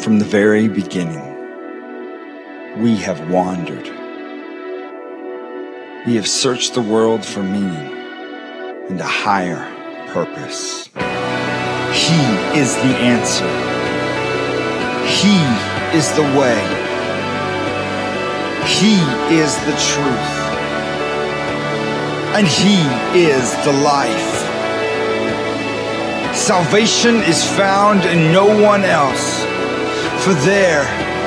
From the very beginning, we have wandered. We have searched the world for meaning and a higher purpose. He is the answer. He is the way. He is the truth. And He is the life. Salvation is found in no one else, for there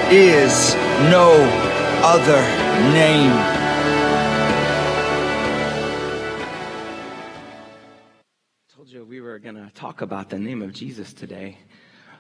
is no other name. told you we were going to talk about the name of Jesus today.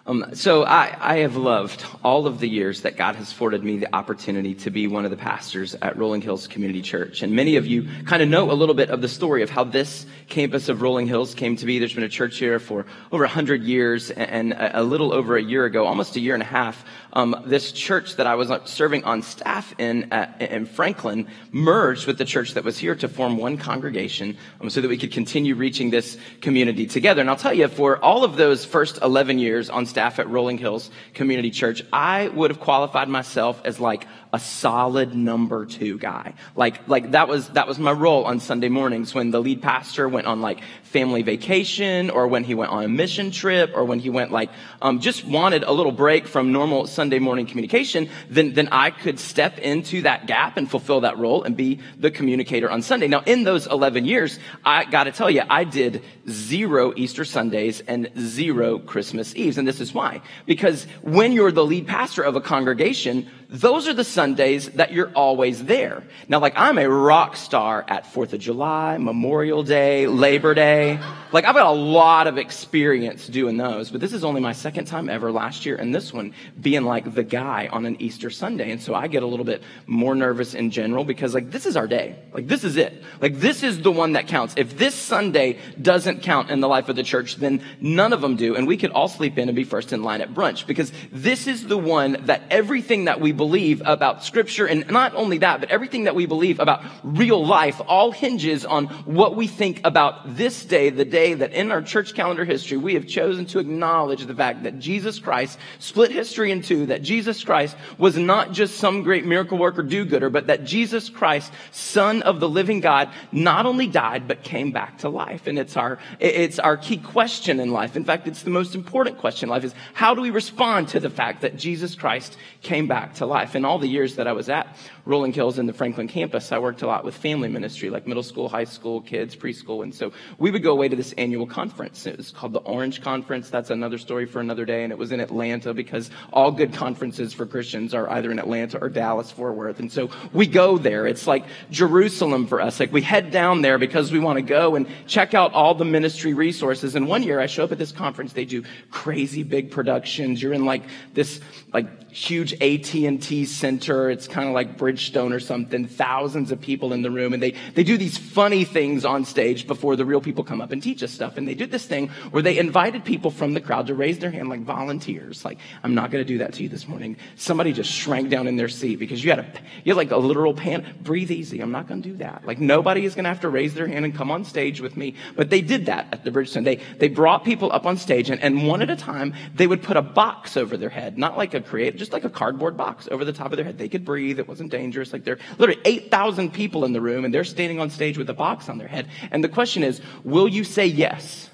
Um, so I, I have loved all of the years that God has afforded me the opportunity to be one of the pastors at Rolling Hills Community Church. And many of you kind of know a little bit of the story of how this campus of Rolling Hills came to be. There's been a church here for over 100 years and a, a little over a year ago, almost a year and a half, um, this church that I was serving on staff in at, in Franklin merged with the church that was here to form one congregation um, so that we could continue reaching this community together. And I'll tell you, for all of those first 11 years on staff at Rolling Hills Community Church, I would have qualified myself as like a solid number two guy. Like, like that was, that was my role on Sunday mornings when the lead pastor went on like family vacation or when he went on a mission trip or when he went like, um, just wanted a little break from normal Sunday morning communication, then, then I could step into that gap and fulfill that role and be the communicator on Sunday. Now, in those 11 years, I gotta tell you, I did zero Easter Sundays and zero Christmas Eves. And this is why. Because when you're the lead pastor of a congregation, those are the Sundays that you're always there. Now, like I'm a rock star at 4th of July, Memorial Day, Labor Day. Like I've got a lot of experience doing those, but this is only my second time ever last year and this one being like the guy on an Easter Sunday. And so I get a little bit more nervous in general because like this is our day. Like this is it. Like this is the one that counts. If this Sunday doesn't count in the life of the church, then none of them do. And we could all sleep in and be first in line at brunch because this is the one that everything that we believe about scripture and not only that, but everything that we believe about real life all hinges on what we think about this day, the day that in our church calendar history, we have chosen to acknowledge the fact that Jesus Christ split history in two, that Jesus Christ was not just some great miracle worker do-gooder, but that Jesus Christ, son of the living God, not only died, but came back to life. And it's our, it's our key question in life. In fact, it's the most important question in life is how do we respond to the fact that Jesus Christ came back to life? In all the years that I was at Rolling Hills in the Franklin campus, I worked a lot with family ministry, like middle school, high school, kids, preschool. And so we would go away to this annual conference. It was called the Orange Conference. That's another story for another day. And it was in Atlanta because all good conferences for Christians are either in Atlanta or Dallas, Fort Worth. And so we go there. It's like Jerusalem for us. Like we head down there because we want to go and check out all the ministry resources. And one year I show up at this conference. They do crazy big productions. You're in like this, like huge AT&T center. It's kind of like Bridgestone or something. Thousands of people in the room. And they, they do these funny things on stage before the real people come up and teach us stuff. And they did this thing where they invited people from the crowd to raise their hand like volunteers. Like, I'm not going to do that to you this morning. Somebody just shrank down in their seat because you had a, you had like a literal pan. Breathe easy. I'm not going to do that. Like nobody is going to have to raise their hand and come on stage with me. But they did that at the Bridgestone. They, they brought people up on stage and, and one at a time, they would put a box over their head, not like a create, just like a cardboard box over the top of their head. They could breathe. It wasn't dangerous. Like there are literally 8,000 people in the room and they're standing on stage with a box on their head. And the question is, will you say yes?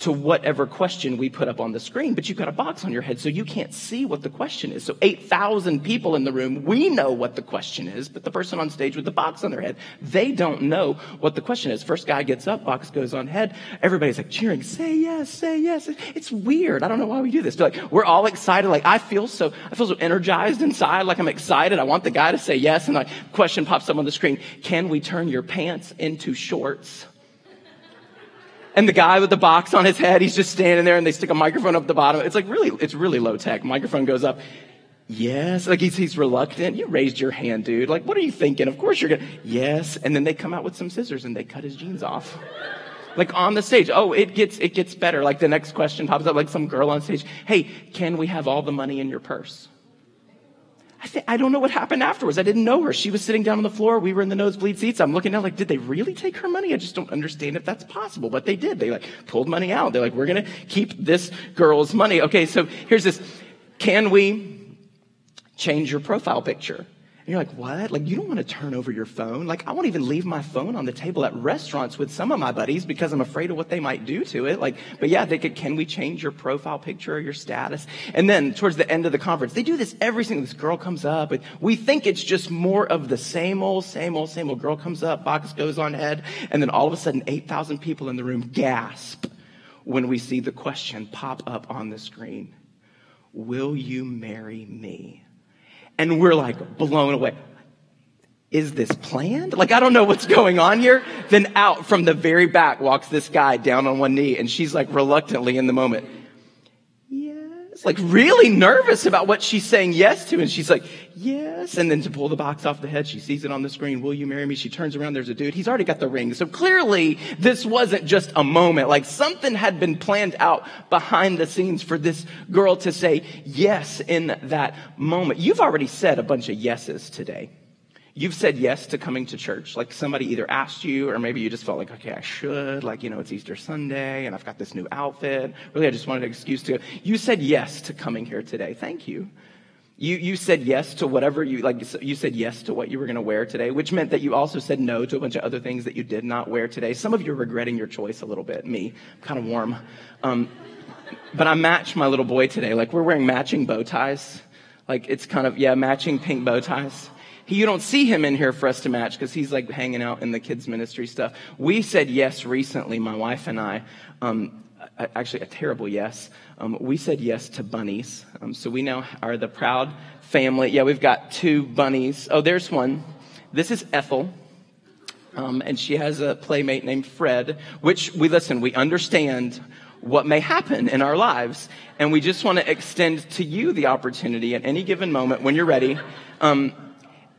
To whatever question we put up on the screen, but you've got a box on your head so you can't see what the question is. So 8,000 people in the room, we know what the question is, but the person on stage with the box on their head, they don't know what the question is. First guy gets up, box goes on head, everybody's like cheering, say yes, say yes. It's weird. I don't know why we do this. But like, we're all excited. Like, I feel so, I feel so energized inside, like I'm excited. I want the guy to say yes, and like, question pops up on the screen, can we turn your pants into shorts? And the guy with the box on his head, he's just standing there and they stick a microphone up the bottom. It's like really, it's really low tech. Microphone goes up. Yes. Like he's, he's reluctant. You raised your hand, dude. Like, what are you thinking? Of course you're going to, yes. And then they come out with some scissors and they cut his jeans off. Like on the stage. Oh, it gets, it gets better. Like the next question pops up, like some girl on stage. Hey, can we have all the money in your purse? I, th- I don't know what happened afterwards. I didn't know her. She was sitting down on the floor. We were in the nosebleed seats. I'm looking down like, did they really take her money? I just don't understand if that's possible. But they did. They like pulled money out. They're like, we're going to keep this girl's money. Okay. So here's this. can we change your profile picture? And you're like, what? Like, you don't want to turn over your phone. Like, I won't even leave my phone on the table at restaurants with some of my buddies because I'm afraid of what they might do to it. Like, but yeah, they could, can we change your profile picture or your status? And then towards the end of the conference, they do this every single, this girl comes up and we think it's just more of the same old, same old, same old. Girl comes up, box goes on head, and then all of a sudden 8,000 people in the room gasp when we see the question pop up on the screen. Will you marry me? And we're like blown away. Is this planned? Like, I don't know what's going on here. Then out from the very back walks this guy down on one knee and she's like reluctantly in the moment. Like really nervous about what she's saying yes to. And she's like, yes. And then to pull the box off the head, she sees it on the screen. Will you marry me? She turns around. There's a dude. He's already got the ring. So clearly this wasn't just a moment. Like something had been planned out behind the scenes for this girl to say yes in that moment. You've already said a bunch of yeses today. You've said yes to coming to church. Like somebody either asked you, or maybe you just felt like, okay, I should. Like, you know, it's Easter Sunday and I've got this new outfit. Really, I just wanted an excuse to. You said yes to coming here today. Thank you. You, you said yes to whatever you, like, you said yes to what you were going to wear today, which meant that you also said no to a bunch of other things that you did not wear today. Some of you are regretting your choice a little bit. Me, I'm kind of warm. Um, but I matched my little boy today. Like, we're wearing matching bow ties. Like, it's kind of, yeah, matching pink bow ties. He, you don't see him in here for us to match because he's like hanging out in the kids ministry stuff. We said yes recently, my wife and I. Um, actually, a terrible yes. Um, we said yes to bunnies. Um, so we now are the proud family. Yeah, we've got two bunnies. Oh, there's one. This is Ethel. Um, and she has a playmate named Fred, which we listen, we understand what may happen in our lives. And we just want to extend to you the opportunity at any given moment when you're ready. Um,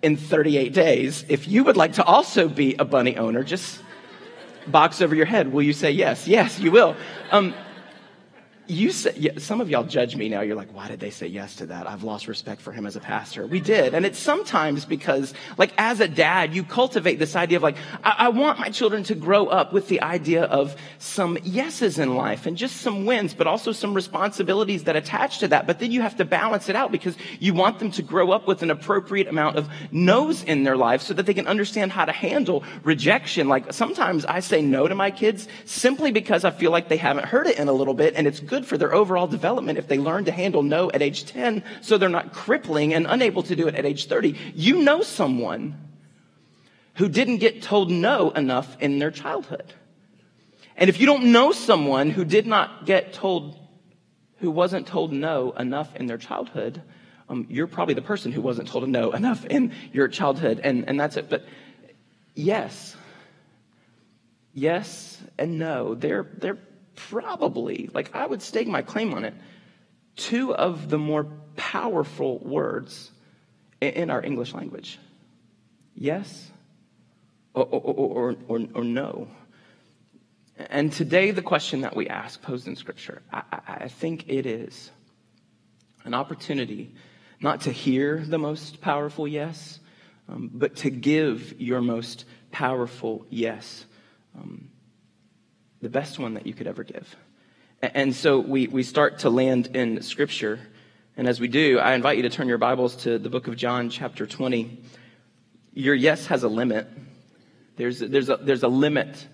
in 38 days. If you would like to also be a bunny owner, just box over your head. Will you say yes? Yes, you will. Um, you say, some of y'all judge me now. You're like, why did they say yes to that? I've lost respect for him as a pastor. We did. And it's sometimes because, like, as a dad, you cultivate this idea of like, I, I want my children to grow up with the idea of some yeses in life and just some wins, but also some responsibilities that attach to that. But then you have to balance it out because you want them to grow up with an appropriate amount of no's in their life so that they can understand how to handle rejection. Like, sometimes I say no to my kids simply because I feel like they haven't heard it in a little bit and it's good good for their overall development if they learn to handle no at age 10 so they're not crippling and unable to do it at age 30. You know someone who didn't get told no enough in their childhood. And if you don't know someone who did not get told, who wasn't told no enough in their childhood, um, you're probably the person who wasn't told no enough in your childhood. And, and that's it. But yes, yes and no, they're, they're probably, like I would stake my claim on it, two of the more powerful words in our English language. Yes or, or, or, or, no. And today, the question that we ask, posed in Scripture, I, I think it is an opportunity not to hear the most powerful yes, um, but to give your most powerful yes. Um, the best one that you could ever give. And so we, we start to land in Scripture. And as we do, I invite you to turn your Bibles to the book of John, chapter 20. Your yes has a limit. There's, there's, a, there's a limit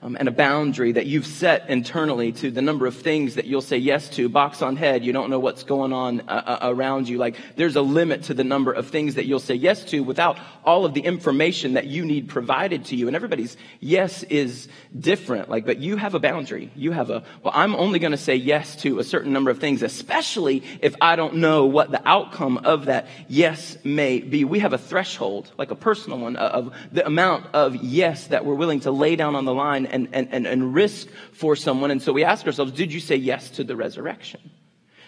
um, and a boundary that you've set internally to the number of things that you'll say yes to. Box on head, you don't know what's going on uh, uh, around you. Like there's a limit to the number of things that you'll say yes to without all of the information that you need provided to you. And everybody's yes is different. Like, but you have a boundary. You have a, well, I'm only going to say yes to a certain number of things, especially if I don't know what the outcome of that yes may be. We have a threshold, like a personal one, of the amount of yes that we're willing to lay down on the line and, and, and, and risk for someone. And so we ask ourselves, did you say yes to the resurrection?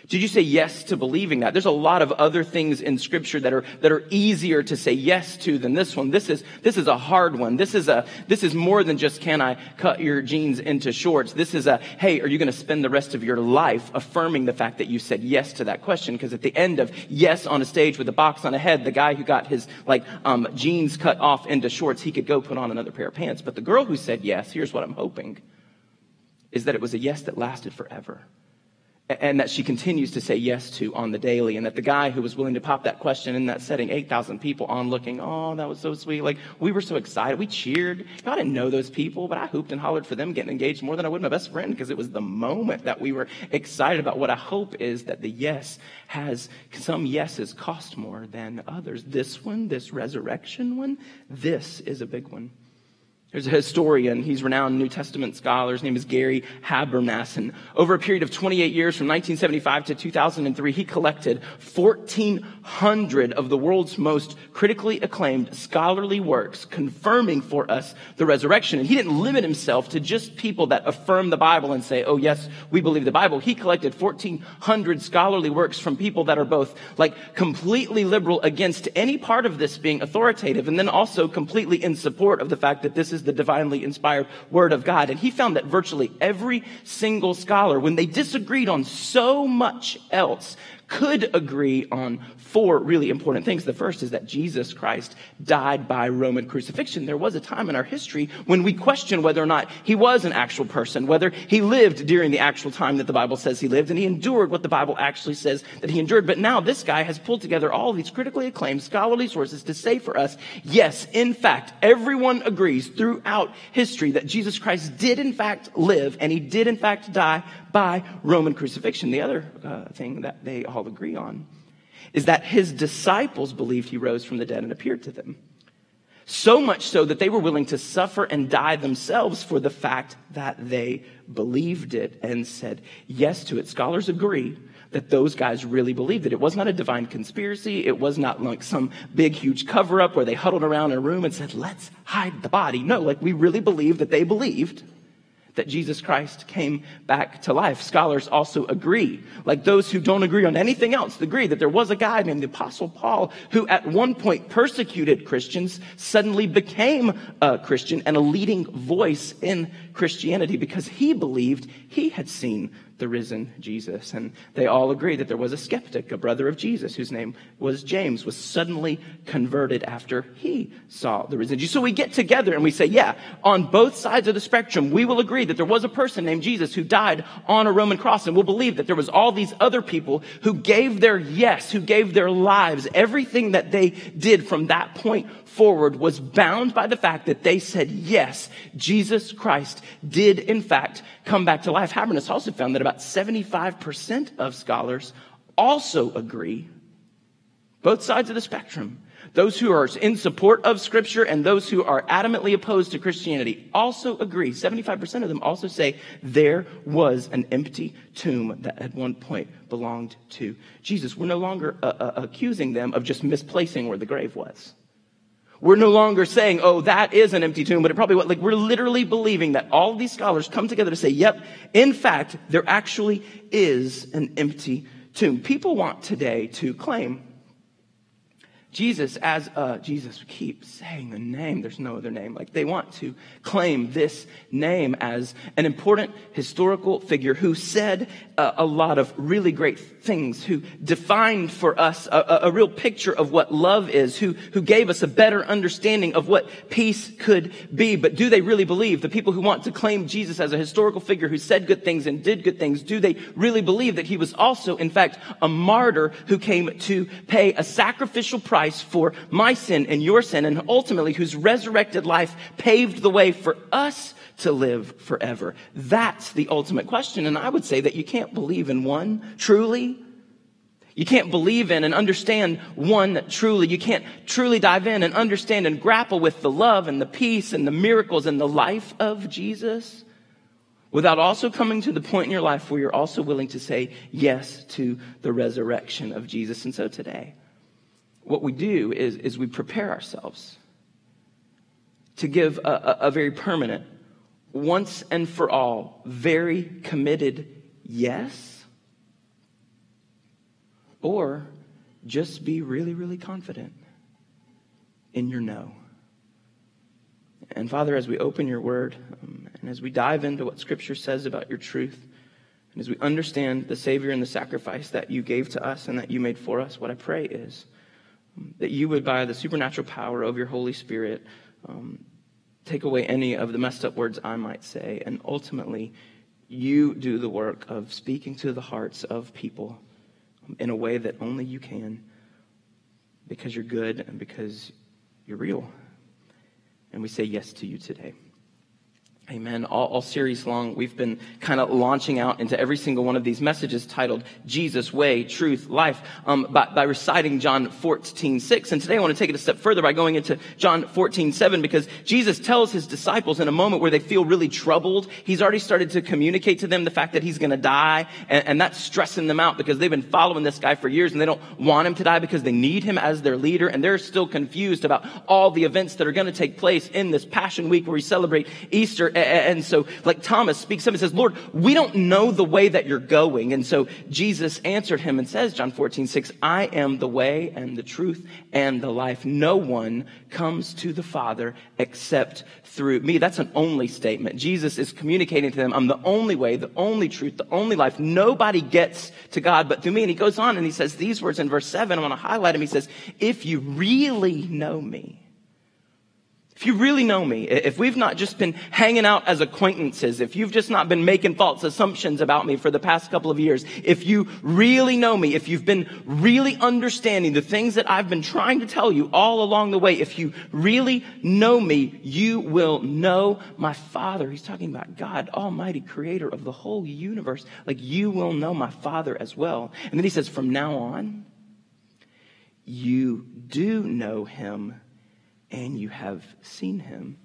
Did you say yes to believing that? There's a lot of other things in scripture that are, that are easier to say yes to than this one. This is, this is a hard one. This is a, this is more than just can I cut your jeans into shorts? This is a, hey, are you going to spend the rest of your life affirming the fact that you said yes to that question? Because at the end of yes on a stage with a box on a head, the guy who got his like, um, jeans cut off into shorts, he could go put on another pair of pants. But the girl who said yes, here's what I'm hoping, is that it was a yes that lasted forever and that she continues to say yes to on the daily. And that the guy who was willing to pop that question in that setting, 8,000 people on looking, oh, that was so sweet. Like, we were so excited. We cheered. I didn't know those people, but I hooped and hollered for them getting engaged more than I would my best friend because it was the moment that we were excited about. What I hope is that the yes has, some yeses cost more than others. This one, this resurrection one, this is a big one. There's a historian, he's renowned New Testament scholar, his name is Gary Habermas, and over a period of 28 years from 1975 to 2003, he collected 1,400 of the world's most critically acclaimed scholarly works confirming for us the resurrection. And he didn't limit himself to just people that affirm the Bible and say, oh yes, we believe the Bible. He collected 1,400 scholarly works from people that are both like completely liberal against any part of this being authoritative and then also completely in support of the fact that this is is the divinely inspired word of God. And he found that virtually every single scholar, when they disagreed on so much else, could agree on four really important things. The first is that Jesus Christ died by Roman crucifixion. There was a time in our history when we questioned whether or not he was an actual person, whether he lived during the actual time that the Bible says he lived, and he endured what the Bible actually says that he endured. But now this guy has pulled together all these critically acclaimed scholarly sources to say for us, yes, in fact, everyone agrees throughout history that Jesus Christ did in fact live and he did in fact die by Roman crucifixion. The other uh, thing that they all agree on is that his disciples believed he rose from the dead and appeared to them. So much so that they were willing to suffer and die themselves for the fact that they believed it and said yes to it. Scholars agree that those guys really believed it. It was not a divine conspiracy. It was not like some big, huge cover up where they huddled around in a room and said, let's hide the body. No, like we really believe that they believed that Jesus Christ came back to life. Scholars also agree, like those who don't agree on anything else, agree that there was a guy named the Apostle Paul who at one point persecuted Christians, suddenly became a Christian and a leading voice in Christianity because he believed he had seen the risen Jesus. And they all agree that there was a skeptic, a brother of Jesus, whose name was James, was suddenly converted after he saw the risen Jesus. So we get together and we say, yeah, on both sides of the spectrum, we will agree that there was a person named Jesus who died on a Roman cross. And we'll believe that there was all these other people who gave their yes, who gave their lives, everything that they did from that point forward was bound by the fact that they said, yes, Jesus Christ did in fact come back to life. Habermas also found that about 75% of scholars also agree, both sides of the spectrum, those who are in support of scripture and those who are adamantly opposed to Christianity also agree. 75% of them also say there was an empty tomb that at one point belonged to Jesus. We're no longer uh, uh, accusing them of just misplacing where the grave was. We're no longer saying, oh, that is an empty tomb, but it probably was. Like, we're literally believing that all these scholars come together to say, yep, in fact, there actually is an empty tomb. People want today to claim Jesus as uh, Jesus keeps saying the name. There's no other name. Like they want to claim this name as an important historical figure who said uh, a lot of really great things, who defined for us a, a, real picture of what love is, who who gave us a better understanding of what peace could be. But do they really believe the people who want to claim Jesus as a historical figure who said good things and did good things? Do they really believe that he was also, in fact, a martyr who came to pay a sacrificial price? Price for my sin and your sin, and ultimately whose resurrected life paved the way for us to live forever. That's the ultimate question. And I would say that you can't believe in one truly. You can't believe in and understand one truly. You can't truly dive in and understand and grapple with the love and the peace and the miracles and the life of Jesus without also coming to the point in your life where you're also willing to say yes to the resurrection of Jesus. And so today, what we do is, is we prepare ourselves to give a, a, a very permanent, once and for all, very committed yes, or just be really, really confident in your no. And Father, as we open your word um, and as we dive into what Scripture says about your truth, and as we understand the Savior and the sacrifice that you gave to us and that you made for us, what I pray is that you would, by the supernatural power of your Holy Spirit, um, take away any of the messed up words I might say, and ultimately you do the work of speaking to the hearts of people in a way that only you can because you're good and because you're real. And we say yes to you today. Amen. All, all, series long, we've been kind of launching out into every single one of these messages titled Jesus, Way, Truth, Life, um, by, by, reciting John 14, 6. And today I want to take it a step further by going into John 14, 7, because Jesus tells his disciples in a moment where they feel really troubled. He's already started to communicate to them the fact that he's going to die, and, and that's stressing them out because they've been following this guy for years and they don't want him to die because they need him as their leader, and they're still confused about all the events that are going to take place in this Passion Week where we celebrate Easter and so, like Thomas speaks up and says, Lord, we don't know the way that you're going. And so Jesus answered him and says, John 14, 6, I am the way and the truth and the life. No one comes to the Father except through me. That's an only statement. Jesus is communicating to them, I'm the only way, the only truth, the only life. Nobody gets to God but through me. And he goes on and he says these words in verse 7. I want to highlight him. He says, If you really know me, if you really know me, if we've not just been hanging out as acquaintances, if you've just not been making false assumptions about me for the past couple of years, if you really know me, if you've been really understanding the things that I've been trying to tell you all along the way, if you really know me, you will know my Father. He's talking about God, Almighty Creator of the whole universe. Like you will know my Father as well. And then he says, from now on, you do know him and you have seen him.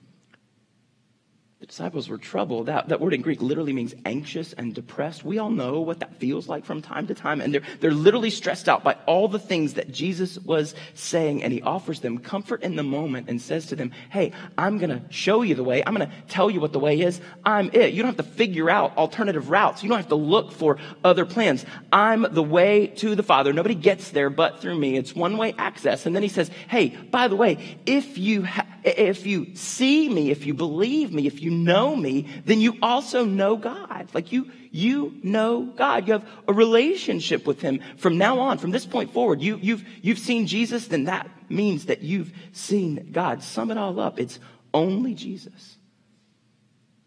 The disciples were troubled. That, that word in Greek literally means anxious and depressed. We all know what that feels like from time to time. And they're, they're literally stressed out by all the things that Jesus was saying. And he offers them comfort in the moment and says to them, Hey, I'm going to show you the way. I'm going to tell you what the way is. I'm it. You don't have to figure out alternative routes. You don't have to look for other plans. I'm the way to the Father. Nobody gets there but through me. It's one way access. And then he says, Hey, by the way, if you, ha- if you see me, if you believe me, if you know me, then you also know God. Like you, you know God. You have a relationship with Him from now on, from this point forward. You, you've, you've seen Jesus, then that means that you've seen God. Sum it all up. It's only Jesus.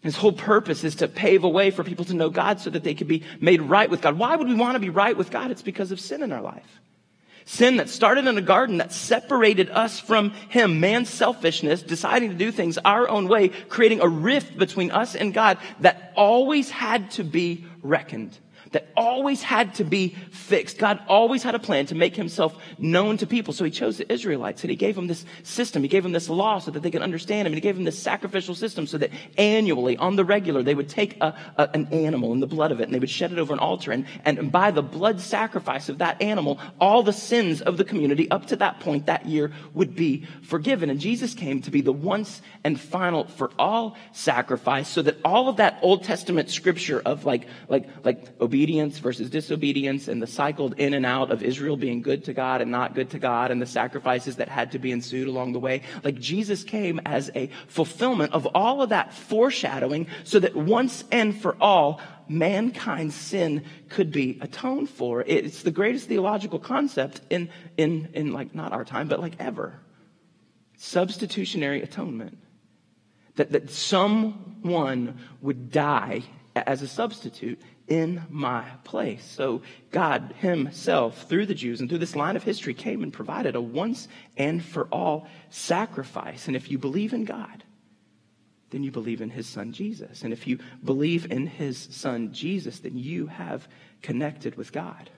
His whole purpose is to pave a way for people to know God so that they could be made right with God. Why would we want to be right with God? It's because of sin in our life. Sin that started in a garden that separated us from Him. Man's selfishness, deciding to do things our own way, creating a rift between us and God that always had to be reckoned that always had to be fixed. God always had a plan to make himself known to people. So he chose the Israelites and he gave them this system. He gave them this law so that they could understand him. And he gave them this sacrificial system so that annually, on the regular, they would take a, a, an animal and the blood of it and they would shed it over an altar. And, and by the blood sacrifice of that animal, all the sins of the community up to that point that year would be forgiven. And Jesus came to be the once and final for all sacrifice so that all of that Old Testament scripture of like, like, like obedience obedience versus disobedience and the cycled in and out of Israel being good to God and not good to God and the sacrifices that had to be ensued along the way. Like Jesus came as a fulfillment of all of that foreshadowing so that once and for all, mankind's sin could be atoned for. It's the greatest theological concept in, in, in like not our time, but like ever. Substitutionary atonement. That, that someone would die as a substitute in my place. So God himself, through the Jews and through this line of history, came and provided a once and for all sacrifice. And if you believe in God, then you believe in his son Jesus. And if you believe in his son Jesus, then you have connected with God.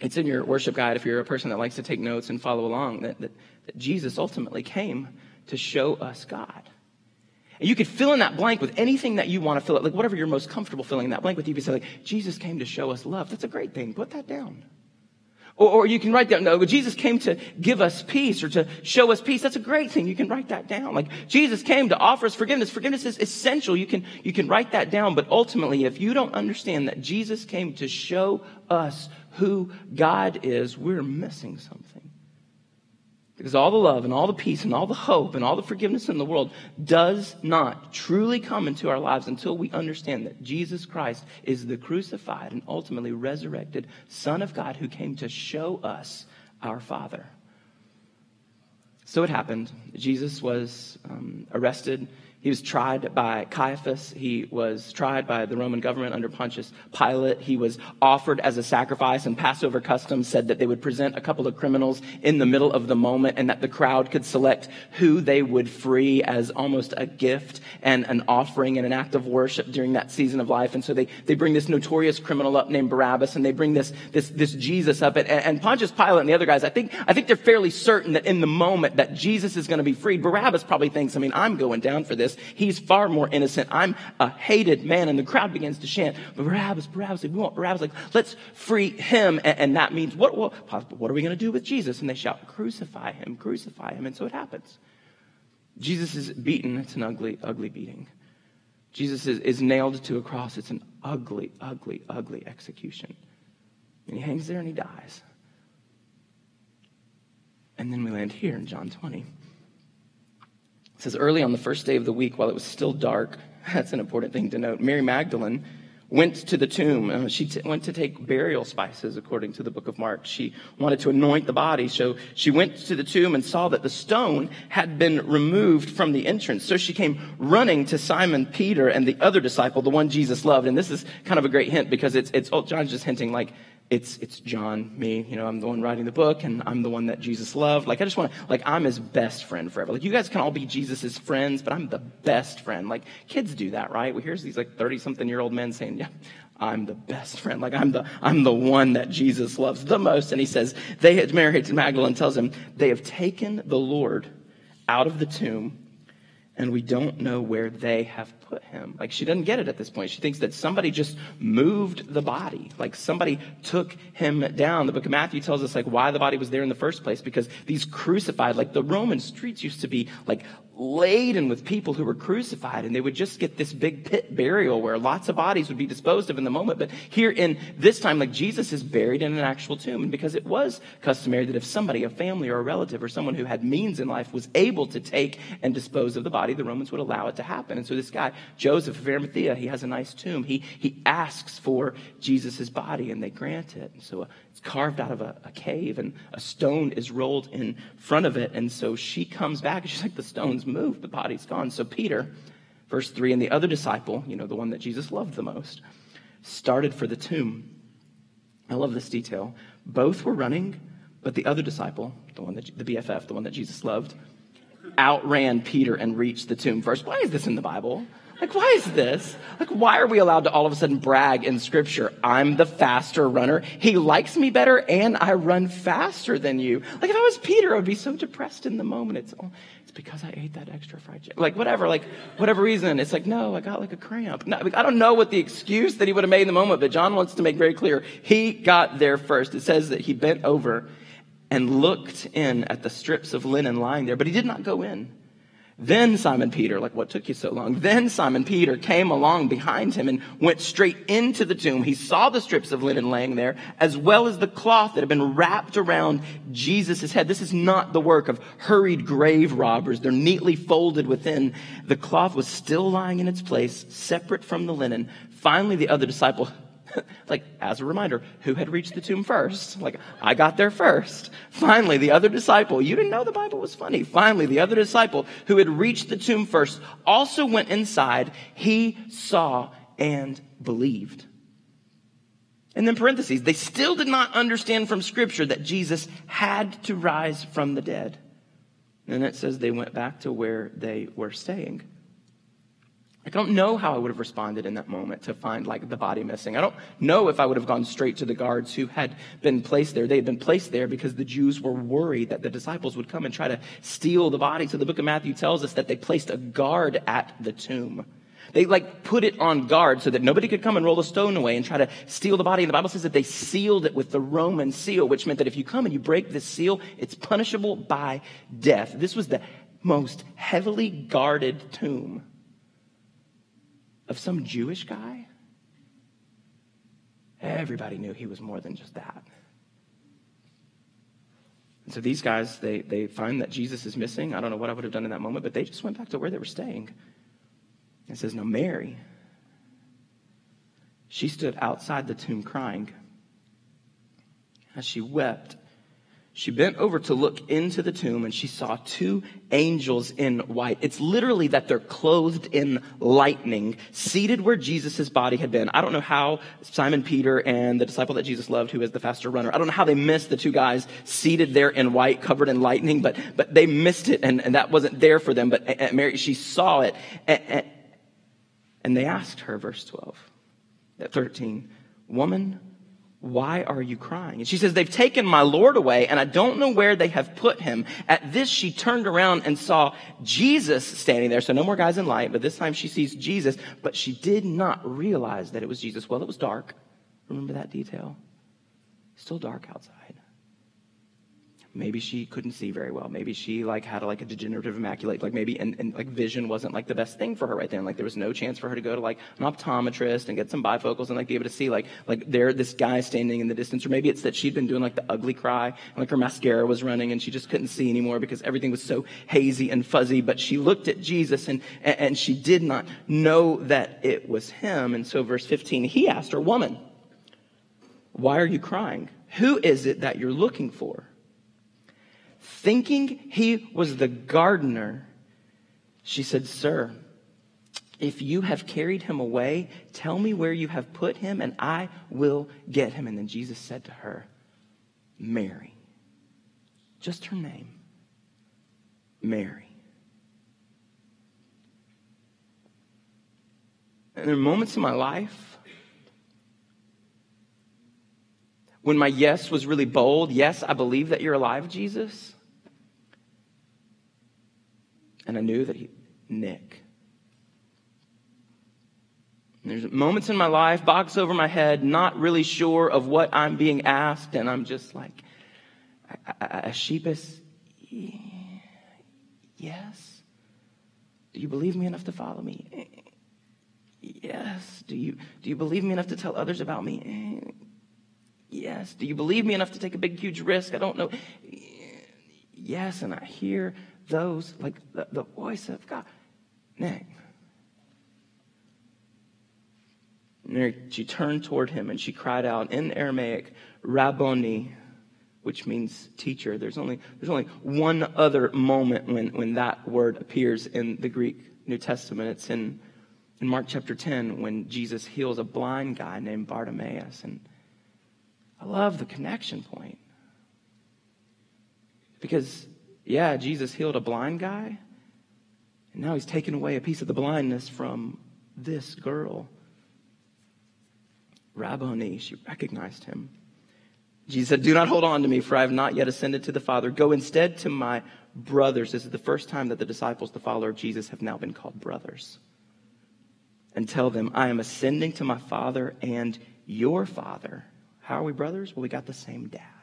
It's in your worship guide, if you're a person that likes to take notes and follow along, that, that, that Jesus ultimately came to show us God. And you could fill in that blank with anything that you want to fill it, like whatever you're most comfortable filling in that blank with. You could say, like, Jesus came to show us love. That's a great thing. Put that down. Or, or you can write down, no, Jesus came to give us peace or to show us peace. That's a great thing. You can write that down. Like, Jesus came to offer us forgiveness. Forgiveness is essential. You can, you can write that down. But ultimately, if you don't understand that Jesus came to show us who God is, we're missing something. Because all the love and all the peace and all the hope and all the forgiveness in the world does not truly come into our lives until we understand that Jesus Christ is the crucified and ultimately resurrected Son of God who came to show us our Father. So it happened. Jesus was um, arrested. He was tried by Caiaphas. He was tried by the Roman government under Pontius Pilate. He was offered as a sacrifice, and Passover customs said that they would present a couple of criminals in the middle of the moment and that the crowd could select who they would free as almost a gift and an offering and an act of worship during that season of life. And so they, they bring this notorious criminal up named Barabbas, and they bring this, this, this Jesus up. And, and Pontius Pilate and the other guys, I think, I think they're fairly certain that in the moment that Jesus is going to be freed, Barabbas probably thinks, I mean, I'm going down for this. He's far more innocent. I'm a hated man. And the crowd begins to chant, Barabbas, Barabbas. We want Barabbas. Like, let's free him. And, and that means, what, what, what are we going to do with Jesus? And they shout, crucify him, crucify him. And so it happens. Jesus is beaten. It's an ugly, ugly beating. Jesus is, is nailed to a cross. It's an ugly, ugly, ugly execution. And he hangs there and he dies. And then we land here in John 20. It says, Early on the first day of the week, while it was still dark, that's an important thing to note, Mary Magdalene went to the tomb. Uh, she t- went to take burial spices, according to the book of Mark. She wanted to anoint the body. So she went to the tomb and saw that the stone had been removed from the entrance. So she came running to Simon Peter and the other disciple, the one Jesus loved. And this is kind of a great hint because it's, it's, oh, John's just hinting like, it's it's John, me. You know, I'm the one writing the book, and I'm the one that Jesus loved. Like, I just want to, like, I'm his best friend forever. Like, you guys can all be Jesus's friends, but I'm the best friend. Like, kids do that, right? We hear these like 30 something year old men saying, "Yeah, I'm the best friend. Like, I'm the I'm the one that Jesus loves the most." And he says, "They had Mary Magdalene tells him they have taken the Lord out of the tomb." And we don't know where they have put him. Like she doesn't get it at this point. She thinks that somebody just moved the body. Like somebody took him down. The book of Matthew tells us like why the body was there in the first place because these crucified, like the Roman streets used to be like laden with people who were crucified and they would just get this big pit burial where lots of bodies would be disposed of in the moment. But here in this time, like Jesus is buried in an actual tomb. And because it was customary that if somebody, a family or a relative or someone who had means in life was able to take and dispose of the body, the Romans would allow it to happen. And so this guy, Joseph of Arimathea, he has a nice tomb. He, he asks for Jesus' body and they grant it. And so it's carved out of a, a cave and a stone is rolled in front of it. And so she comes back and she's like, the stone's moved, the body's gone. So Peter, verse 3, and the other disciple, you know, the one that Jesus loved the most, started for the tomb. I love this detail. Both were running, but the other disciple, the one that the BFF, the one that Jesus loved, outran Peter and reached the tomb first. Why is this in the Bible? Like, why is this? Like, why are we allowed to all of a sudden brag in scripture? I'm the faster runner. He likes me better and I run faster than you. Like, if I was Peter, I would be so depressed in the moment. It's, oh, it's because I ate that extra fried chicken. Like, whatever, like, whatever reason. It's like, no, I got like a cramp. No, I don't know what the excuse that he would have made in the moment, but John wants to make very clear. He got there first. It says that he bent over and looked in at the strips of linen lying there, but he did not go in. Then Simon Peter, like, what took you so long? Then Simon Peter came along behind him and went straight into the tomb. He saw the strips of linen laying there, as well as the cloth that had been wrapped around Jesus' head. This is not the work of hurried grave robbers. They're neatly folded within. The cloth was still lying in its place, separate from the linen. Finally, the other disciple like, as a reminder, who had reached the tomb first? Like, I got there first. Finally, the other disciple, you didn't know the Bible was funny. Finally, the other disciple who had reached the tomb first also went inside. He saw and believed. And then parentheses, they still did not understand from scripture that Jesus had to rise from the dead. And it says they went back to where they were staying. I don't know how I would have responded in that moment to find like the body missing. I don't know if I would have gone straight to the guards who had been placed there. They had been placed there because the Jews were worried that the disciples would come and try to steal the body. So the book of Matthew tells us that they placed a guard at the tomb. They like put it on guard so that nobody could come and roll a stone away and try to steal the body. And the Bible says that they sealed it with the Roman seal, which meant that if you come and you break this seal, it's punishable by death. This was the most heavily guarded tomb of some Jewish guy, everybody knew he was more than just that. And so these guys, they, they find that Jesus is missing. I don't know what I would have done in that moment, but they just went back to where they were staying. It says, Now Mary, she stood outside the tomb crying. As she wept, She bent over to look into the tomb and she saw two angels in white. It's literally that they're clothed in lightning, seated where Jesus' body had been. I don't know how Simon Peter and the disciple that Jesus loved, who is the faster runner, I don't know how they missed the two guys seated there in white, covered in lightning, but, but they missed it and, and that wasn't there for them. But Mary, she saw it and, and they asked her, verse 12, at 13, woman, why are you crying? And she says, They've taken my Lord away, and I don't know where they have put him. At this, she turned around and saw Jesus standing there. So no more guys in light, but this time she sees Jesus, but she did not realize that it was Jesus. Well, it was dark. Remember that detail? Still dark outside. Maybe she couldn't see very well. Maybe she like had like a degenerative immaculate, like maybe and, and like vision wasn't like the best thing for her right then. Like there was no chance for her to go to like an optometrist and get some bifocals and like be able to see like like there this guy standing in the distance. Or maybe it's that she'd been doing like the ugly cry and like her mascara was running and she just couldn't see anymore because everything was so hazy and fuzzy. But she looked at Jesus and and she did not know that it was him. And so verse 15, he asked her, Woman, why are you crying? Who is it that you're looking for? Thinking he was the gardener, she said, Sir, if you have carried him away, tell me where you have put him, and I will get him. And then Jesus said to her, Mary. Just her name, Mary. And there are moments in my life when my yes was really bold. Yes, I believe that you're alive, Jesus. And I knew that he, Nick. And there's moments in my life, box over my head, not really sure of what I'm being asked, and I'm just like, a, a sheepish, yes. Do you believe me enough to follow me? Yes. Do you, do you believe me enough to tell others about me? Yes. Do you believe me enough to take a big, huge risk? I don't know. Yes. And I hear those, like the, the voice of God. Nick. Mary, she turned toward him and she cried out in Aramaic, Rabboni, which means teacher. There's only, there's only one other moment when, when that word appears in the Greek New Testament. It's in, in Mark chapter 10 when Jesus heals a blind guy named Bartimaeus. And I love the connection point. Because yeah, Jesus healed a blind guy, and now he's taken away a piece of the blindness from this girl. Rabboni, she recognized him. Jesus said, Do not hold on to me, for I have not yet ascended to the Father. Go instead to my brothers. This is the first time that the disciples, the follower of Jesus, have now been called brothers. And tell them, I am ascending to my Father and your Father. How are we brothers? Well, we got the same dad.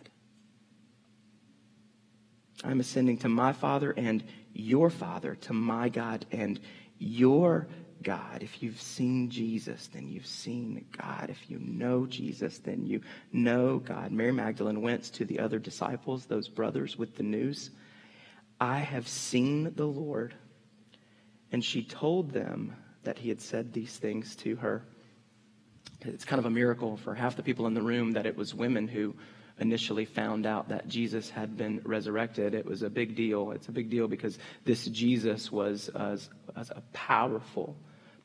I'm ascending to my Father and your Father, to my God and your God. If you've seen Jesus, then you've seen God. If you know Jesus, then you know God. Mary Magdalene went to the other disciples, those brothers, with the news I have seen the Lord. And she told them that he had said these things to her. It's kind of a miracle for half the people in the room that it was women who initially found out that Jesus had been resurrected, it was a big deal. It's a big deal because this Jesus was, uh, was a powerful,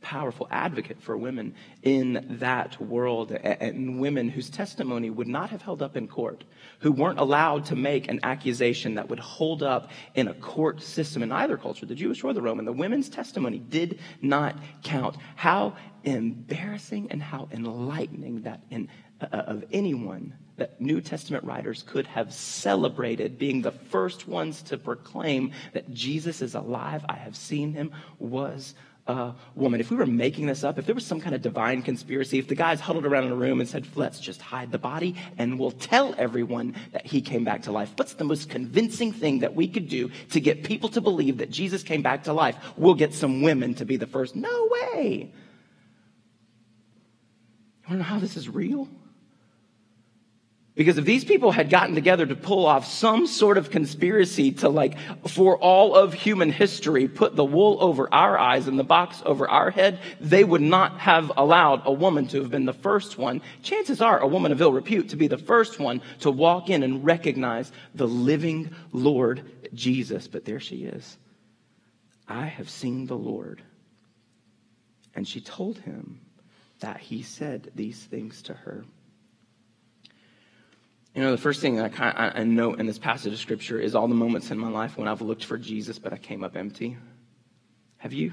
powerful advocate for women in that world and women whose testimony would not have held up in court, who weren't allowed to make an accusation that would hold up in a court system in either culture, the Jewish or the Roman. The women's testimony did not count. How embarrassing and how enlightening that in, uh, of anyone that New Testament writers could have celebrated being the first ones to proclaim that Jesus is alive. I have seen him was a woman. If we were making this up, if there was some kind of divine conspiracy, if the guys huddled around in a room and said, let's just hide the body and we'll tell everyone that he came back to life. What's the most convincing thing that we could do to get people to believe that Jesus came back to life? We'll get some women to be the first. No way. You want to know how this is real? Because if these people had gotten together to pull off some sort of conspiracy to like, for all of human history, put the wool over our eyes and the box over our head, they would not have allowed a woman to have been the first one. Chances are a woman of ill repute to be the first one to walk in and recognize the living Lord Jesus. But there she is. I have seen the Lord. And she told him that he said these things to her. You know, the first thing I, kind of, I note in this passage of scripture is all the moments in my life when I've looked for Jesus, but I came up empty. Have you?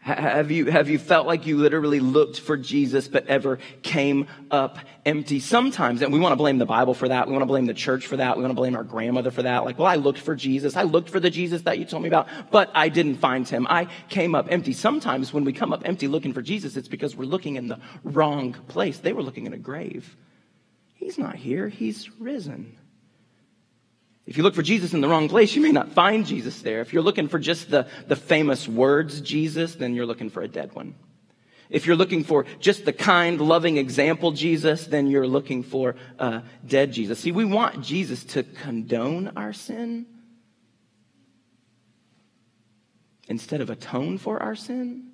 Have you, have you felt like you literally looked for Jesus but ever came up empty? Sometimes, and we want to blame the Bible for that. We want to blame the church for that. We want to blame our grandmother for that. Like, well, I looked for Jesus. I looked for the Jesus that you told me about, but I didn't find him. I came up empty. Sometimes when we come up empty looking for Jesus, it's because we're looking in the wrong place. They were looking in a grave. He's not here, he's risen. If you look for Jesus in the wrong place, you may not find Jesus there. If you're looking for just the, the famous words Jesus, then you're looking for a dead one. If you're looking for just the kind, loving example Jesus, then you're looking for a dead Jesus. See, we want Jesus to condone our sin instead of atone for our sin.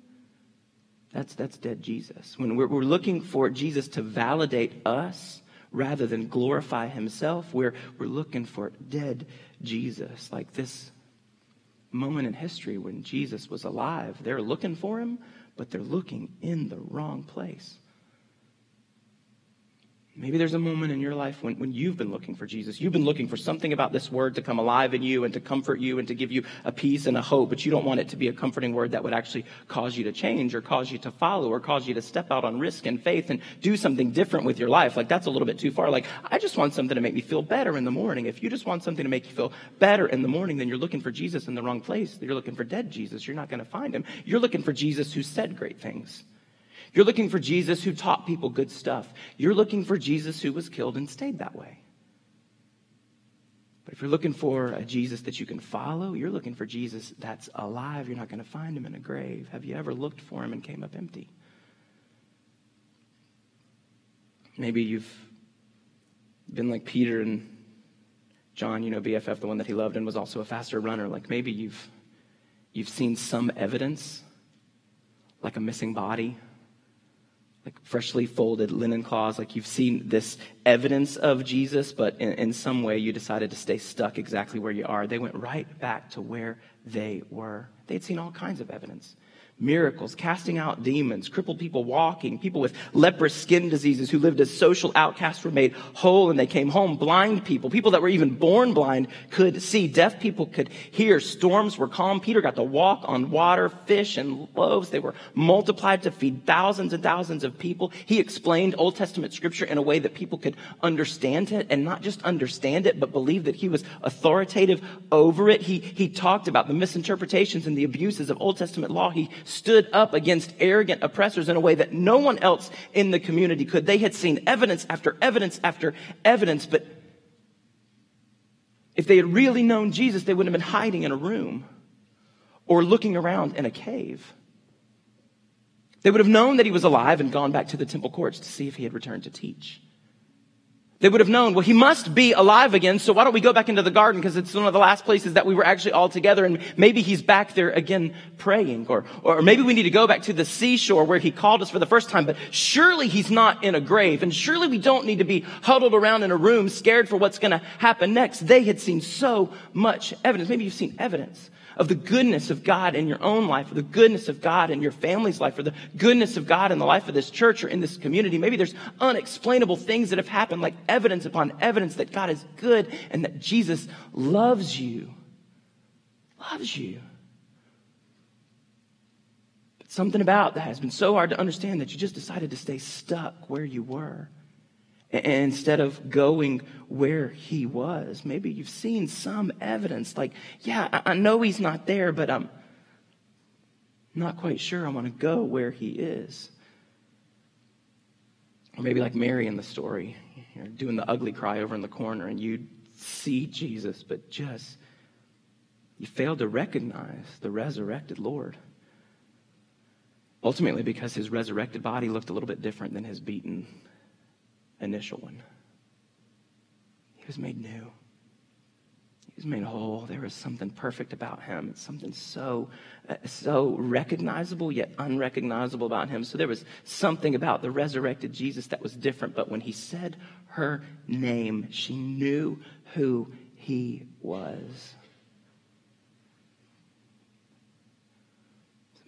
That's, that's dead Jesus. When we're, we're looking for Jesus to validate us, rather than glorify himself. We're, we're looking for dead Jesus, like this moment in history when Jesus was alive. They're looking for him, but they're looking in the wrong place. Maybe there's a moment in your life when, when you've been looking for Jesus. You've been looking for something about this word to come alive in you and to comfort you and to give you a peace and a hope, but you don't want it to be a comforting word that would actually cause you to change or cause you to follow or cause you to step out on risk and faith and do something different with your life. Like that's a little bit too far. Like I just want something to make me feel better in the morning. If you just want something to make you feel better in the morning, then you're looking for Jesus in the wrong place. You're looking for dead Jesus. You're not going to find him. You're looking for Jesus who said great things. You're looking for Jesus who taught people good stuff. You're looking for Jesus who was killed and stayed that way. But if you're looking for a Jesus that you can follow, you're looking for Jesus that's alive. You're not going to find him in a grave. Have you ever looked for him and came up empty? Maybe you've been like Peter and John, you know, BFF, the one that he loved and was also a faster runner. Like maybe you've you've seen some evidence, like a missing body, like freshly folded linen cloths, like you've seen this evidence of Jesus, but in, in, some way you decided to stay stuck exactly where you are. They went right back to where they were. They'd seen all kinds of evidence miracles, casting out demons, crippled people walking, people with leprous skin diseases who lived as social outcasts were made whole and they came home, blind people, people that were even born blind could see, deaf people could hear, storms were calm. Peter got to walk on water, fish and loaves. They were multiplied to feed thousands and thousands of people. He explained Old Testament scripture in a way that people could understand it and not just understand it, but believe that he was authoritative over it. He, he talked about the misinterpretations and the abuses of Old Testament law. He stood up against arrogant oppressors in a way that no one else in the community could. They had seen evidence after evidence after evidence, but if they had really known Jesus, they wouldn't have been hiding in a room or looking around in a cave. They would have known that he was alive and gone back to the temple courts to see if he had returned to teach. They would have known, well, he must be alive again, so why don't we go back into the garden because it's one of the last places that we were actually all together and maybe he's back there again praying or, or maybe we need to go back to the seashore where he called us for the first time, but surely he's not in a grave and surely we don't need to be huddled around in a room scared for what's going to happen next. They had seen so much evidence. Maybe you've seen evidence of the goodness of God in your own life, or the goodness of God in your family's life, or the goodness of God in the life of this church or in this community. Maybe there's unexplainable things that have happened, like evidence upon evidence that God is good and that Jesus loves you. Loves you. But something about that has been so hard to understand that you just decided to stay stuck where you were instead of going where he was. Maybe you've seen some evidence like, yeah, I know he's not there, but I'm not quite sure I want to go where he is. Or maybe like Mary in the story, you're doing the ugly cry over in the corner and you see Jesus, but just you fail to recognize the resurrected Lord. Ultimately, because his resurrected body looked a little bit different than his beaten initial one. He was made new. He was made whole. There was something perfect about him. Something so, uh, so recognizable yet unrecognizable about him. So there was something about the resurrected Jesus that was different. But when he said her name, she knew who he was.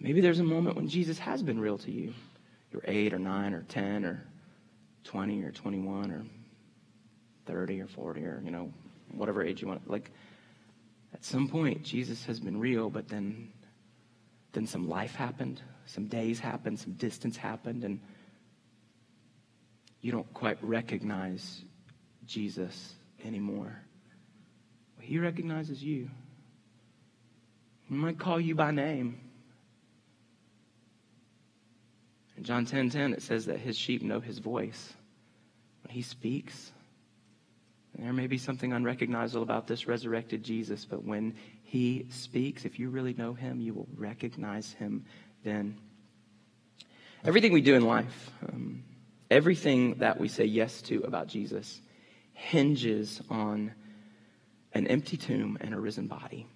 Maybe there's a moment when Jesus has been real to you. You're eight or nine or 10 or 20 or 21 or 30 or 40 or, you know, whatever age you want. Like, at some point, Jesus has been real, but then, then some life happened, some days happened, some distance happened, and you don't quite recognize Jesus anymore. He recognizes you. He might call you by name. In John 10:10 10, 10, it says that his sheep know his voice. He speaks, there may be something unrecognizable about this resurrected Jesus, but when he speaks, if you really know him, you will recognize him then. Everything we do in life, um, everything that we say yes to about Jesus, hinges on an empty tomb and a risen body.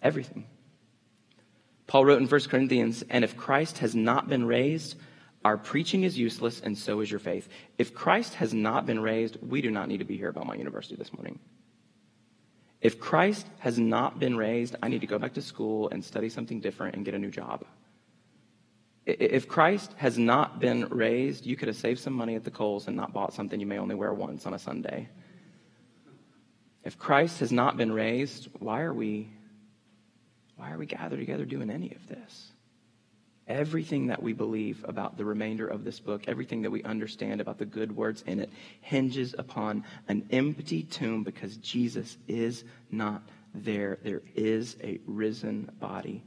Everything. Paul wrote in 1 Corinthians, and if Christ has not been raised, our preaching is useless, and so is your faith. If Christ has not been raised, we do not need to be here at Belmont University this morning. If Christ has not been raised, I need to go back to school and study something different and get a new job. If Christ has not been raised, you could have saved some money at the Kohl's and not bought something you may only wear once on a Sunday. If Christ has not been raised, why are we why are we gathered together doing any of this? Everything that we believe about the remainder of this book, everything that we understand about the good words in it, hinges upon an empty tomb because Jesus is not there. There is a risen body.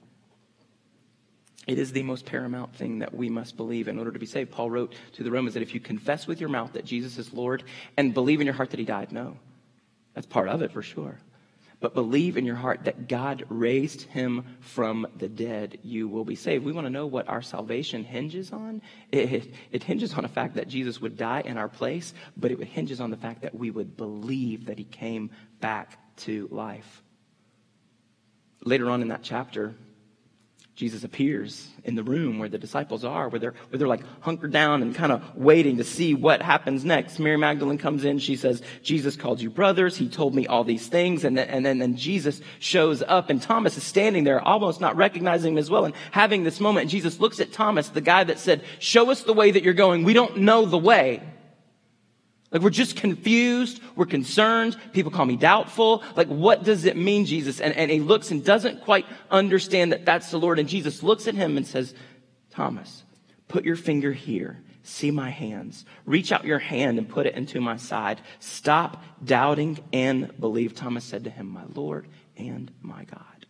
It is the most paramount thing that we must believe in order to be saved. Paul wrote to the Romans that if you confess with your mouth that Jesus is Lord and believe in your heart that he died, no. That's part of it for sure but believe in your heart that God raised him from the dead, you will be saved. We want to know what our salvation hinges on. It, it, hinges on the fact that Jesus would die in our place, but it hinges on the fact that we would believe that he came back to life. Later on in that chapter, Jesus appears in the room where the disciples are, where they're, where they're like hunkered down and kind of waiting to see what happens next. Mary Magdalene comes in. She says, Jesus called you brothers. He told me all these things. And then, and then, then Jesus shows up and Thomas is standing there almost not recognizing him as well and having this moment. And Jesus looks at Thomas, the guy that said, show us the way that you're going. We don't know the way. Like we're just confused. We're concerned. People call me doubtful. Like what does it mean, Jesus? And, and he looks and doesn't quite understand that that's the Lord. And Jesus looks at him and says, Thomas, put your finger here. See my hands. Reach out your hand and put it into my side. Stop doubting and believe. Thomas said to him, my Lord and my God.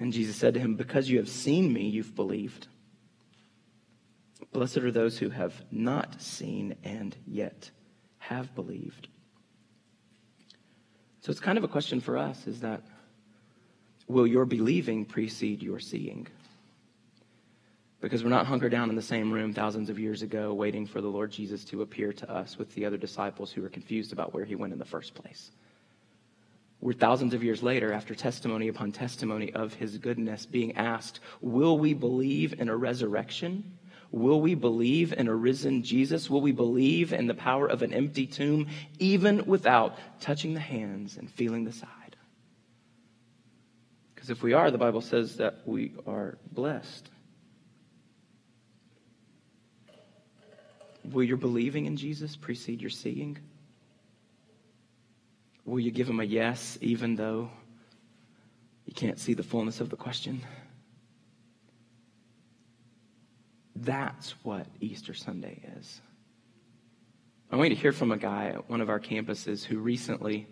And Jesus said to him, because you have seen me, you've believed. Blessed are those who have not seen and yet have believed. So it's kind of a question for us is that will your believing precede your seeing? Because we're not hunkered down in the same room thousands of years ago waiting for the Lord Jesus to appear to us with the other disciples who were confused about where he went in the first place. We're thousands of years later, after testimony upon testimony of his goodness, being asked, Will we believe in a resurrection? Will we believe in a risen Jesus? Will we believe in the power of an empty tomb, even without touching the hands and feeling the side? Because if we are, the Bible says that we are blessed. Will your believing in Jesus precede your seeing? Will you give him a yes, even though you can't see the fullness of the question? That's what Easter Sunday is. I want you to hear from a guy at one of our campuses who recently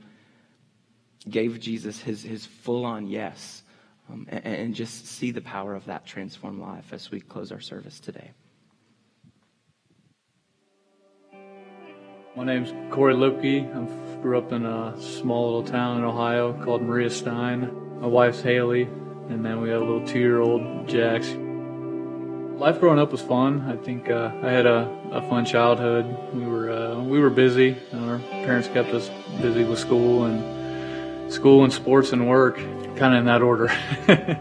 gave Jesus his, his full on yes um, and, and just see the power of that transformed life as we close our service today. My name's Corey Lipke. I grew up in a small little town in Ohio called Maria Stein. My wife's Haley, and then we have a little two year old Jax. Life growing up was fun. I think uh, I had a, a fun childhood. We were uh, we were busy. Our parents kept us busy with school and school and sports and work, kind of in that order.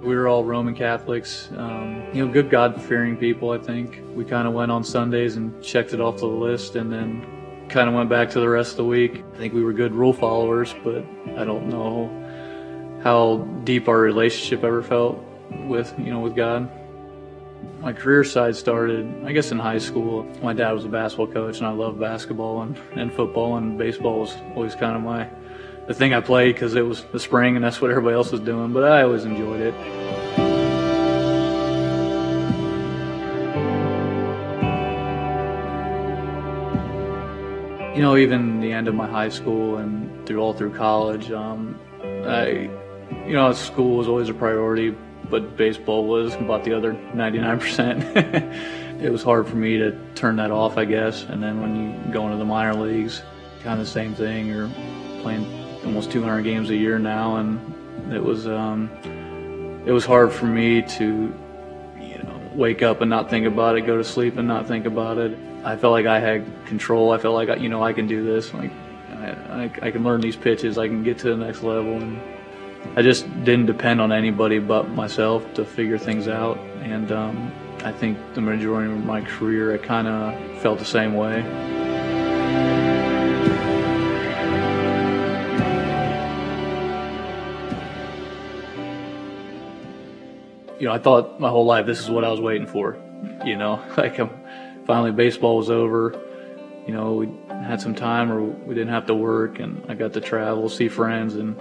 we were all Roman Catholics, um, you know, good God fearing people. I think we kind of went on Sundays and checked it off the list, and then kind of went back to the rest of the week. I think we were good rule followers, but I don't know how deep our relationship ever felt with you know with God. My career side started, I guess, in high school. My dad was a basketball coach, and I loved basketball and, and football, and baseball was always kind of my the thing I played because it was the spring, and that's what everybody else was doing. But I always enjoyed it. You know, even the end of my high school and through all through college, um, I, you know, school was always a priority, but baseball was about the other 99%. it was hard for me to turn that off, I guess. And then when you go into the minor leagues, kind of the same thing. You're playing almost 200 games a year now, and it was um, it was hard for me to, you know, wake up and not think about it, go to sleep and not think about it. I felt like I had control. I felt like I, you know I can do this. Like I, I, I can learn these pitches. I can get to the next level and I just didn't depend on anybody but myself to figure things out. And um, I think the majority of my career, I kind of felt the same way. You know, I thought my whole life this is what I was waiting for. You know, like I'm, finally baseball was over. You know, we had some time or we didn't have to work, and I got to travel, see friends, and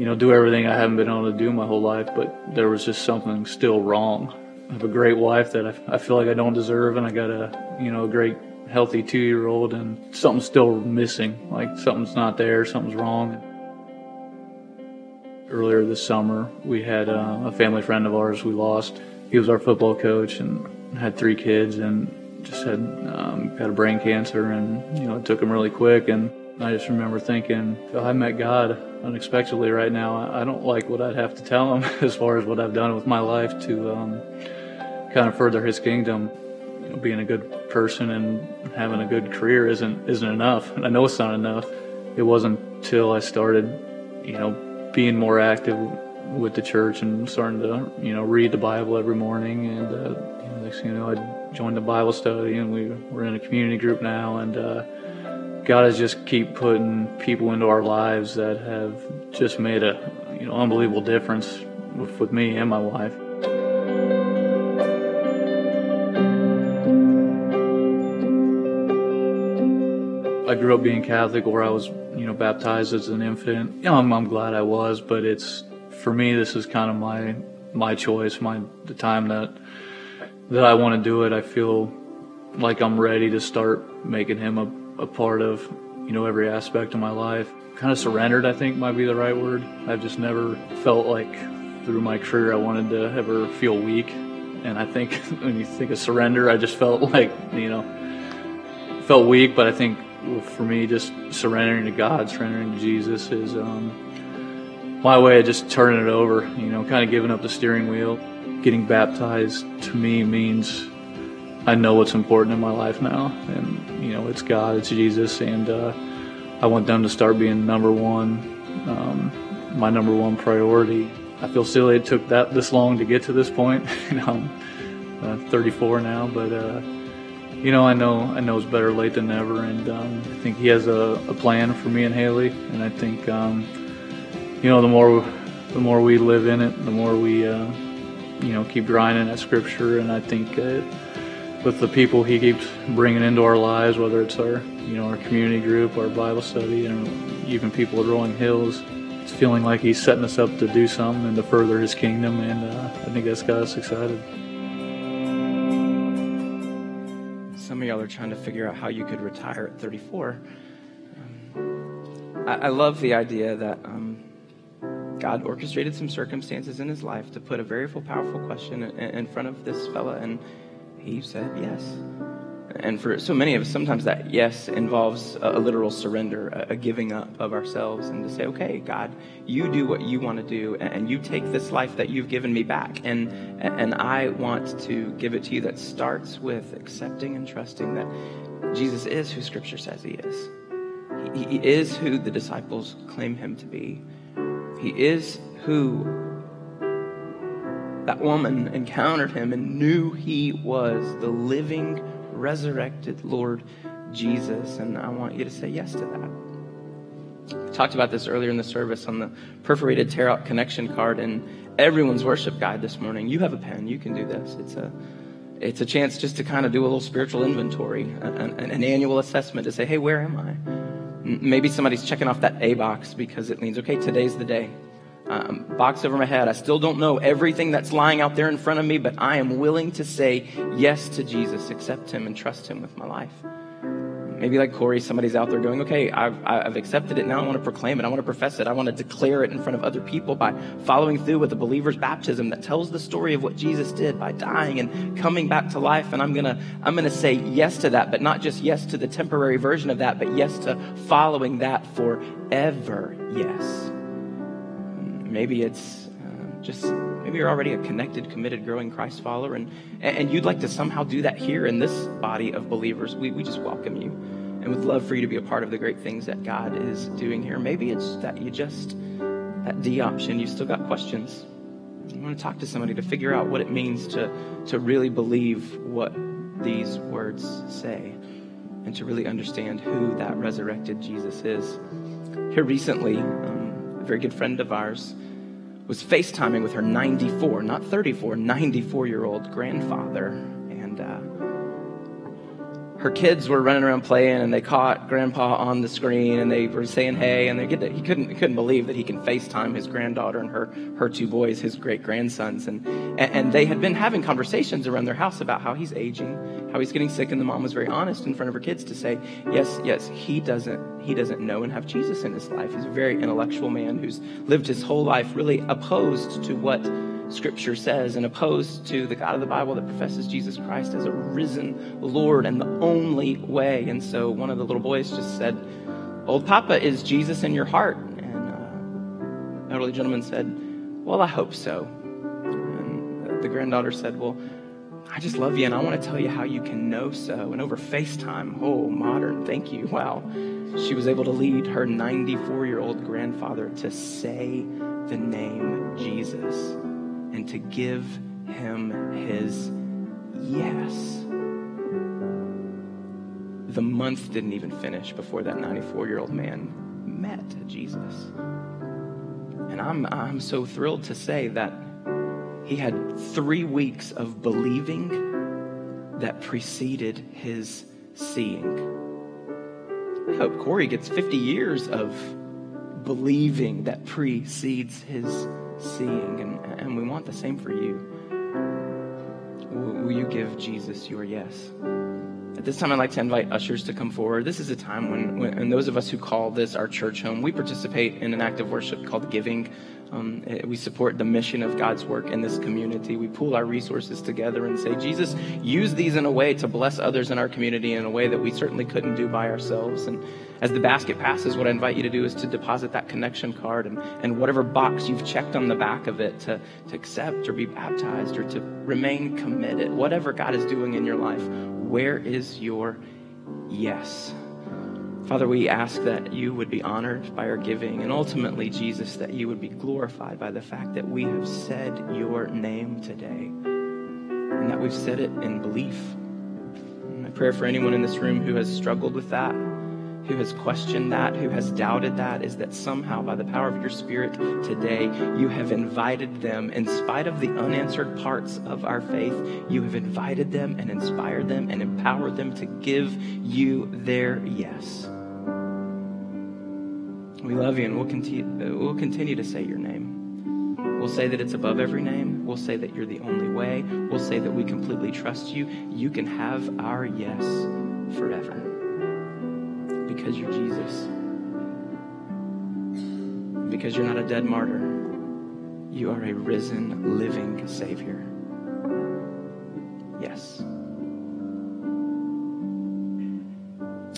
you know, do everything I haven't been able to do my whole life, but there was just something still wrong. I have a great wife that I, I feel like I don't deserve, and I got a, you know, a great healthy two year old, and something's still missing. Like something's not there, something's wrong. Earlier this summer, we had uh, a family friend of ours we lost. He was our football coach and had three kids, and just had um, got a brain cancer, and you know, it took him really quick. And I just remember thinking, I met God unexpectedly right now. I don't like what I'd have to tell him as far as what I've done with my life to um, kind of further his kingdom. You know, being a good person and having a good career isn't isn't enough, and I know it's not enough. It wasn't until I started, you know, being more active with the church and starting to, you know, read the Bible every morning. And uh, you know, next thing you know, I joined the Bible study, and we we're in a community group now, and uh, God has just keep putting people into our lives that have just made a you know unbelievable difference with, with me and my wife. I grew up being Catholic, where I was you know baptized as an infant. You know, I'm, I'm glad I was, but it's for me this is kind of my my choice, my the time that that I want to do it. I feel like I'm ready to start making him a a part of, you know, every aspect of my life. Kind of surrendered, I think might be the right word. I've just never felt like through my career I wanted to ever feel weak. And I think when you think of surrender, I just felt like, you know, felt weak, but I think for me, just surrendering to God, surrendering to Jesus is um, my way of just turning it over, you know, kind of giving up the steering wheel. Getting baptized to me means I know what's important in my life now, and you know it's God, it's Jesus, and uh, I want them to start being number one, um, my number one priority. I feel silly it took that this long to get to this point. you know, I'm uh, 34 now, but uh, you know I know I know it's better late than never, and um, I think He has a, a, plan for me and Haley, and I think um, you know the more the more we live in it, the more we uh, you know keep grinding at Scripture, and I think with the people he keeps bringing into our lives, whether it's our, you know, our community group, our Bible study, and even people at Rolling Hills. It's feeling like he's setting us up to do something and to further his kingdom, and uh, I think that's got us excited. Some of y'all are trying to figure out how you could retire at 34. Um, I, I, love the idea that um, God orchestrated some circumstances in his life to put a very powerful question in, in front of this fella and he said yes. And for so many of us, sometimes that yes involves a, a literal surrender, a, a, giving up of ourselves, and to say, okay, God, you do what you want to do, and, and you take this life that you've given me back, and and I want to give it to you. That starts with accepting and trusting that Jesus is who Scripture says He is. He, he is who the disciples claim Him to be. He is who that woman encountered him and knew he was the living resurrected Lord Jesus. And I want you to say yes to that. We talked about this earlier in the service on the perforated tear out connection card in everyone's worship guide this morning. You have a pen, you can do this. It's a it's a chance just to kind of do a little spiritual inventory, an, an annual assessment to say, hey, where am I? Maybe somebody's checking off that A box because it means, okay, today's the day um, box over my head. I still don't know everything that's lying out there in front of me, but I am willing to say yes to Jesus, accept Him, and trust Him with my life. Maybe like Corey, somebody's out there going, okay, I've, I've accepted it. Now I want to proclaim it. I want to profess it. I want to declare it in front of other people by following through with the believer's baptism that tells the story of what Jesus did by dying and coming back to life. And I'm going to, I'm going to say yes to that, but not just yes to the temporary version of that, but yes to following that forever. Yes. Maybe it's uh, just maybe you're already a connected, committed, growing Christ follower, and and you'd like to somehow do that here in this body of believers. We we just welcome you, and would love for you to be a part of the great things that God is doing here. Maybe it's that you just that D option. You still got questions. You want to talk to somebody to figure out what it means to to really believe what these words say, and to really understand who that resurrected Jesus is. Here recently. Um, a very good friend of ours, was FaceTiming with her 94, not 34, 94 year old grandfather. And uh, her kids were running around playing and they caught grandpa on the screen and they were saying hey and they get to, he couldn't he couldn't believe that he can FaceTime his granddaughter and her her two boys, his great grandsons. And, and, and they had been having conversations around their house about how he's aging, how he's getting sick, and the mom was very honest in front of her kids to say, Yes, yes, he doesn't he doesn't know and have Jesus in his life. He's a very intellectual man who's lived his whole life really opposed to what Scripture says and opposed to the God of the Bible that professes Jesus Christ as a risen Lord and the only way. And so one of the little boys just said, Old Papa, is Jesus in your heart? And uh, elderly gentleman said, Well, I hope so. And the granddaughter said, Well, I just love you and I want to tell you how you can know so. And over FaceTime, oh, modern, thank you. Wow. She was able to lead her 94 year old grandfather to say the name Jesus and to give him his yes. The month didn't even finish before that 94 year old man met Jesus. And I'm, I'm so thrilled to say that he had three weeks of believing that preceded his seeing. I hope Corey gets 50 years of believing that precedes his seeing, and, and we want the same for you. Will, you give Jesus your yes? At this time, I'd like to invite ushers to come forward. This is a time when, when and those of us who call this our church home, we participate in an act of worship called giving. Um, eh, we support the mission of God's work in this community. We pool our resources together and say, Jesus, use these in a way to bless others in our community in a way that we certainly couldn't do by ourselves. And as the basket passes, what I invite you to do is to deposit that connection card and, and whatever box you've checked on the back of it to, to accept or be baptized or to remain committed. Whatever God is doing in your life, where is your yes? Father, we ask that you would be honored by our giving, and ultimately, Jesus, that you would be glorified by the fact that we have said your name today, and that we've said it in belief. And I pray for anyone in this room who has struggled with that, who has questioned that, who has doubted that, is that somehow, by the power of your Spirit today, you have invited them, in spite of the unanswered parts of our faith, you have invited them and inspired them and empowered them to give you their yes. We love you and we'll continue, we'll continue to say your name. We'll say that it's above every name. We'll say that you're the only way. We'll say that we completely trust you. You can have our yes forever because you're Jesus. Because you're not a dead martyr. You are a risen, living Savior. Yes.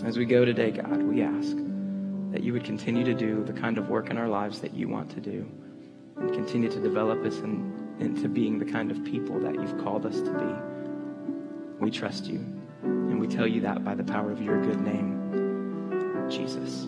As we go today, God, we ask that you would continue to do the kind of work in our lives that you want to do and continue to develop us in, into being the kind of people that you've called us to be. We trust you, and we tell you that by the power of your good name, Jesus.